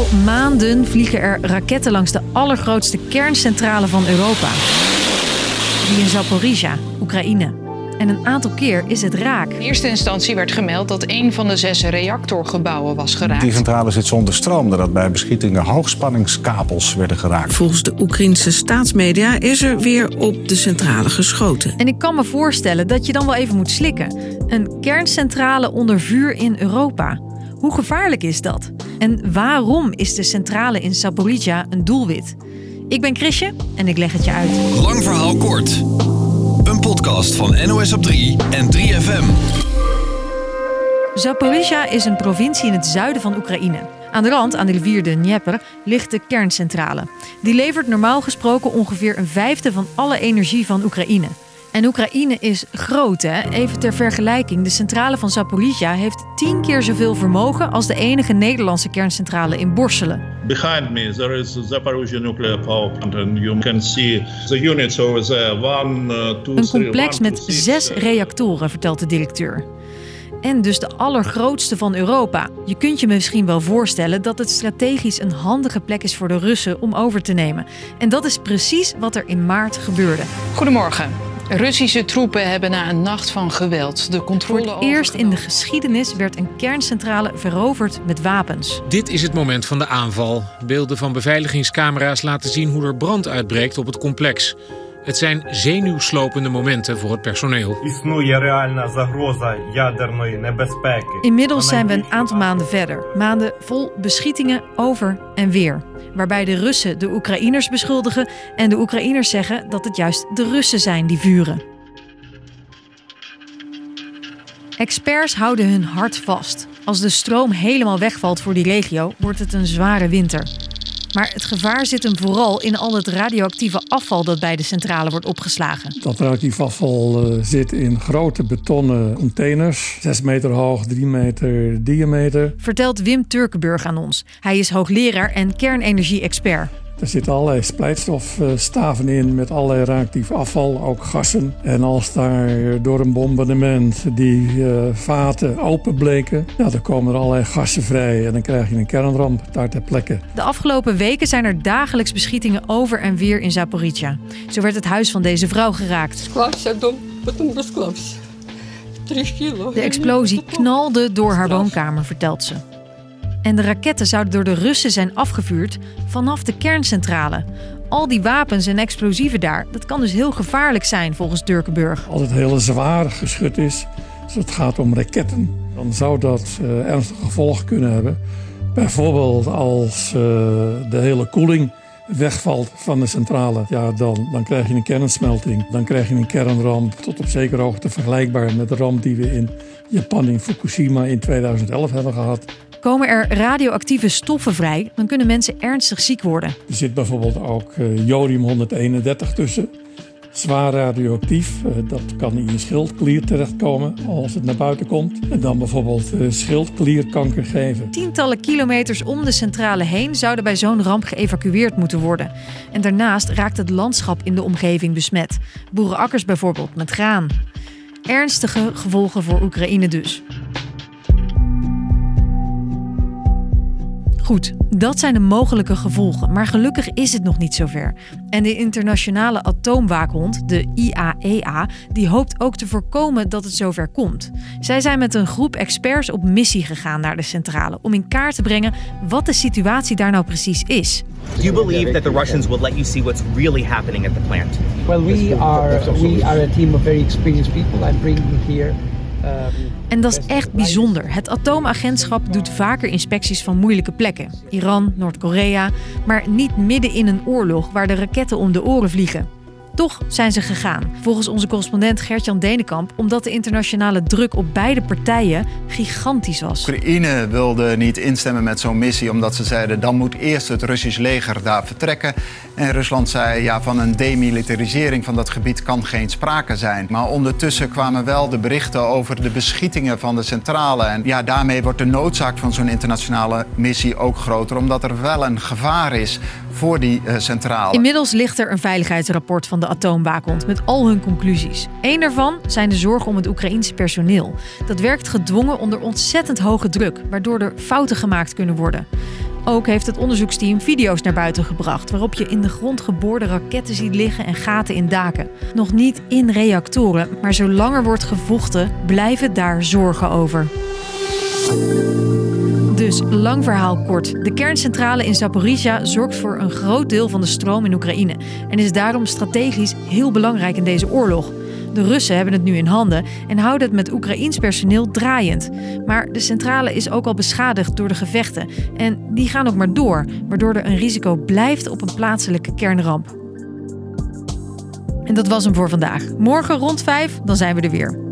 Al maanden vliegen er raketten langs de allergrootste kerncentrale van Europa. Die in Zaporizhia, Oekraïne. En een aantal keer is het raak. In eerste instantie werd gemeld dat een van de zes reactorgebouwen was geraakt. Die centrale zit zonder stroom nadat bij beschietingen hoogspanningskabels werden geraakt. Volgens de Oekraïnse staatsmedia is er weer op de centrale geschoten. En ik kan me voorstellen dat je dan wel even moet slikken. Een kerncentrale onder vuur in Europa. Hoe gevaarlijk is dat? En waarom is de centrale in Zaporizhia een doelwit? Ik ben Chrisje en ik leg het je uit. Lang verhaal kort. Een podcast van NOS op 3 en 3FM. Zaporizhia is een provincie in het zuiden van Oekraïne. Aan de rand, aan de rivier de Dnieper, ligt de kerncentrale. Die levert normaal gesproken ongeveer een vijfde van alle energie van Oekraïne. En Oekraïne is groot, hè? Even ter vergelijking. De centrale van Zaporizhia heeft tien keer zoveel vermogen als de enige Nederlandse kerncentrale in Borselen. Behind me there is Zaporizhia nuclear power plant and you can see the units over there. One, uh, two, Een three, complex one, met two, six, zes uh, reactoren, vertelt de directeur. En dus de allergrootste van Europa. Je kunt je misschien wel voorstellen dat het strategisch een handige plek is voor de Russen om over te nemen. En dat is precies wat er in maart gebeurde. Goedemorgen. Russische troepen hebben na een nacht van geweld de Voor controle het eerst in de geschiedenis werd een kerncentrale veroverd met wapens. Dit is het moment van de aanval. Beelden van beveiligingscamera's laten zien hoe er brand uitbreekt op het complex. Het zijn zenuwslopende momenten voor het personeel. Inmiddels zijn we een aantal maanden verder. Maanden vol beschietingen over en weer. Waarbij de Russen de Oekraïners beschuldigen en de Oekraïners zeggen dat het juist de Russen zijn die vuren. Experts houden hun hart vast. Als de stroom helemaal wegvalt voor die regio, wordt het een zware winter. Maar het gevaar zit hem vooral in al het radioactieve afval dat bij de centrale wordt opgeslagen. Dat radioactief afval eh, zit in grote betonnen containers. 6 meter hoog, 3 meter diameter. Vertelt Wim Turkenburg aan ons. Hij is hoogleraar en kernenergie-expert. Er zitten allerlei splijtstofstaven in met allerlei reactief afval, ook gassen. En als daar door een bombardement die eh, vaten openbleken, ja, dan komen er allerlei gassen vrij en dan krijg je een kernramp daar ter plekke. De afgelopen weken zijn er dagelijks beschietingen over en weer in Zaporizhia. Zo werd het huis van deze vrouw geraakt. De explosie knalde door haar woonkamer, vertelt ze. En de raketten zouden door de Russen zijn afgevuurd vanaf de kerncentrale. Al die wapens en explosieven daar, dat kan dus heel gevaarlijk zijn volgens Durkenburg. Als het hele zwaar geschut is, als het gaat om raketten, dan zou dat eh, ernstige gevolgen kunnen hebben. Bijvoorbeeld als eh, de hele koeling wegvalt van de centrale, ja, dan, dan krijg je een kernsmelting. Dan krijg je een kernramp tot op zekere hoogte vergelijkbaar met de ramp die we in Japan in Fukushima in 2011 hebben gehad. Komen er radioactieve stoffen vrij, dan kunnen mensen ernstig ziek worden. Er zit bijvoorbeeld ook eh, jodium-131 tussen. Zwaar radioactief, eh, dat kan in je schildklier terechtkomen als het naar buiten komt. En dan bijvoorbeeld eh, schildklierkanker geven. Tientallen kilometers om de centrale heen zouden bij zo'n ramp geëvacueerd moeten worden. En daarnaast raakt het landschap in de omgeving besmet. Boerenakkers bijvoorbeeld met graan. Ernstige gevolgen voor Oekraïne dus. Goed, dat zijn de mogelijke gevolgen, maar gelukkig is het nog niet zover. En de internationale atoomwaakhond, de IAEA, die hoopt ook te voorkomen dat het zover komt. Zij zijn met een groep experts op missie gegaan naar de centrale om in kaart te brengen wat de situatie daar nou precies is. Do you believe that the Russians will let you see what's really happening at the plant? Well, we are we are a team of very experienced people. I'm bringing here. En dat is echt bijzonder. Het atoomagentschap doet vaker inspecties van moeilijke plekken. Iran, Noord-Korea, maar niet midden in een oorlog waar de raketten om de oren vliegen. Toch zijn ze gegaan, volgens onze correspondent Gertjan Denenkamp, omdat de internationale druk op beide partijen gigantisch was. Oekraïne wilde niet instemmen met zo'n missie omdat ze zeiden dan moet eerst het Russisch leger daar vertrekken. En Rusland zei ja van een demilitarisering van dat gebied kan geen sprake zijn. Maar ondertussen kwamen wel de berichten over de beschietingen van de centrale. En ja, daarmee wordt de noodzaak van zo'n internationale missie ook groter omdat er wel een gevaar is voor die uh, centrale. Inmiddels ligt er een veiligheidsrapport van de atoomwaakhond met al hun conclusies. Eén daarvan zijn de zorgen om het Oekraïense personeel. Dat werkt gedwongen onder ontzettend hoge druk, waardoor er fouten gemaakt kunnen worden. Ook heeft het onderzoeksteam video's naar buiten gebracht waarop je in de grond geboorde raketten ziet liggen en gaten in daken. Nog niet in reactoren, maar zolang er wordt gevochten, blijven daar zorgen over. Dus lang verhaal kort. De kerncentrale in Zaporizhia zorgt voor een groot deel van de stroom in Oekraïne en is daarom strategisch heel belangrijk in deze oorlog. De Russen hebben het nu in handen en houden het met Oekraïns personeel draaiend. Maar de centrale is ook al beschadigd door de gevechten en die gaan ook maar door, waardoor er een risico blijft op een plaatselijke kernramp. En dat was hem voor vandaag. Morgen rond 5, dan zijn we er weer.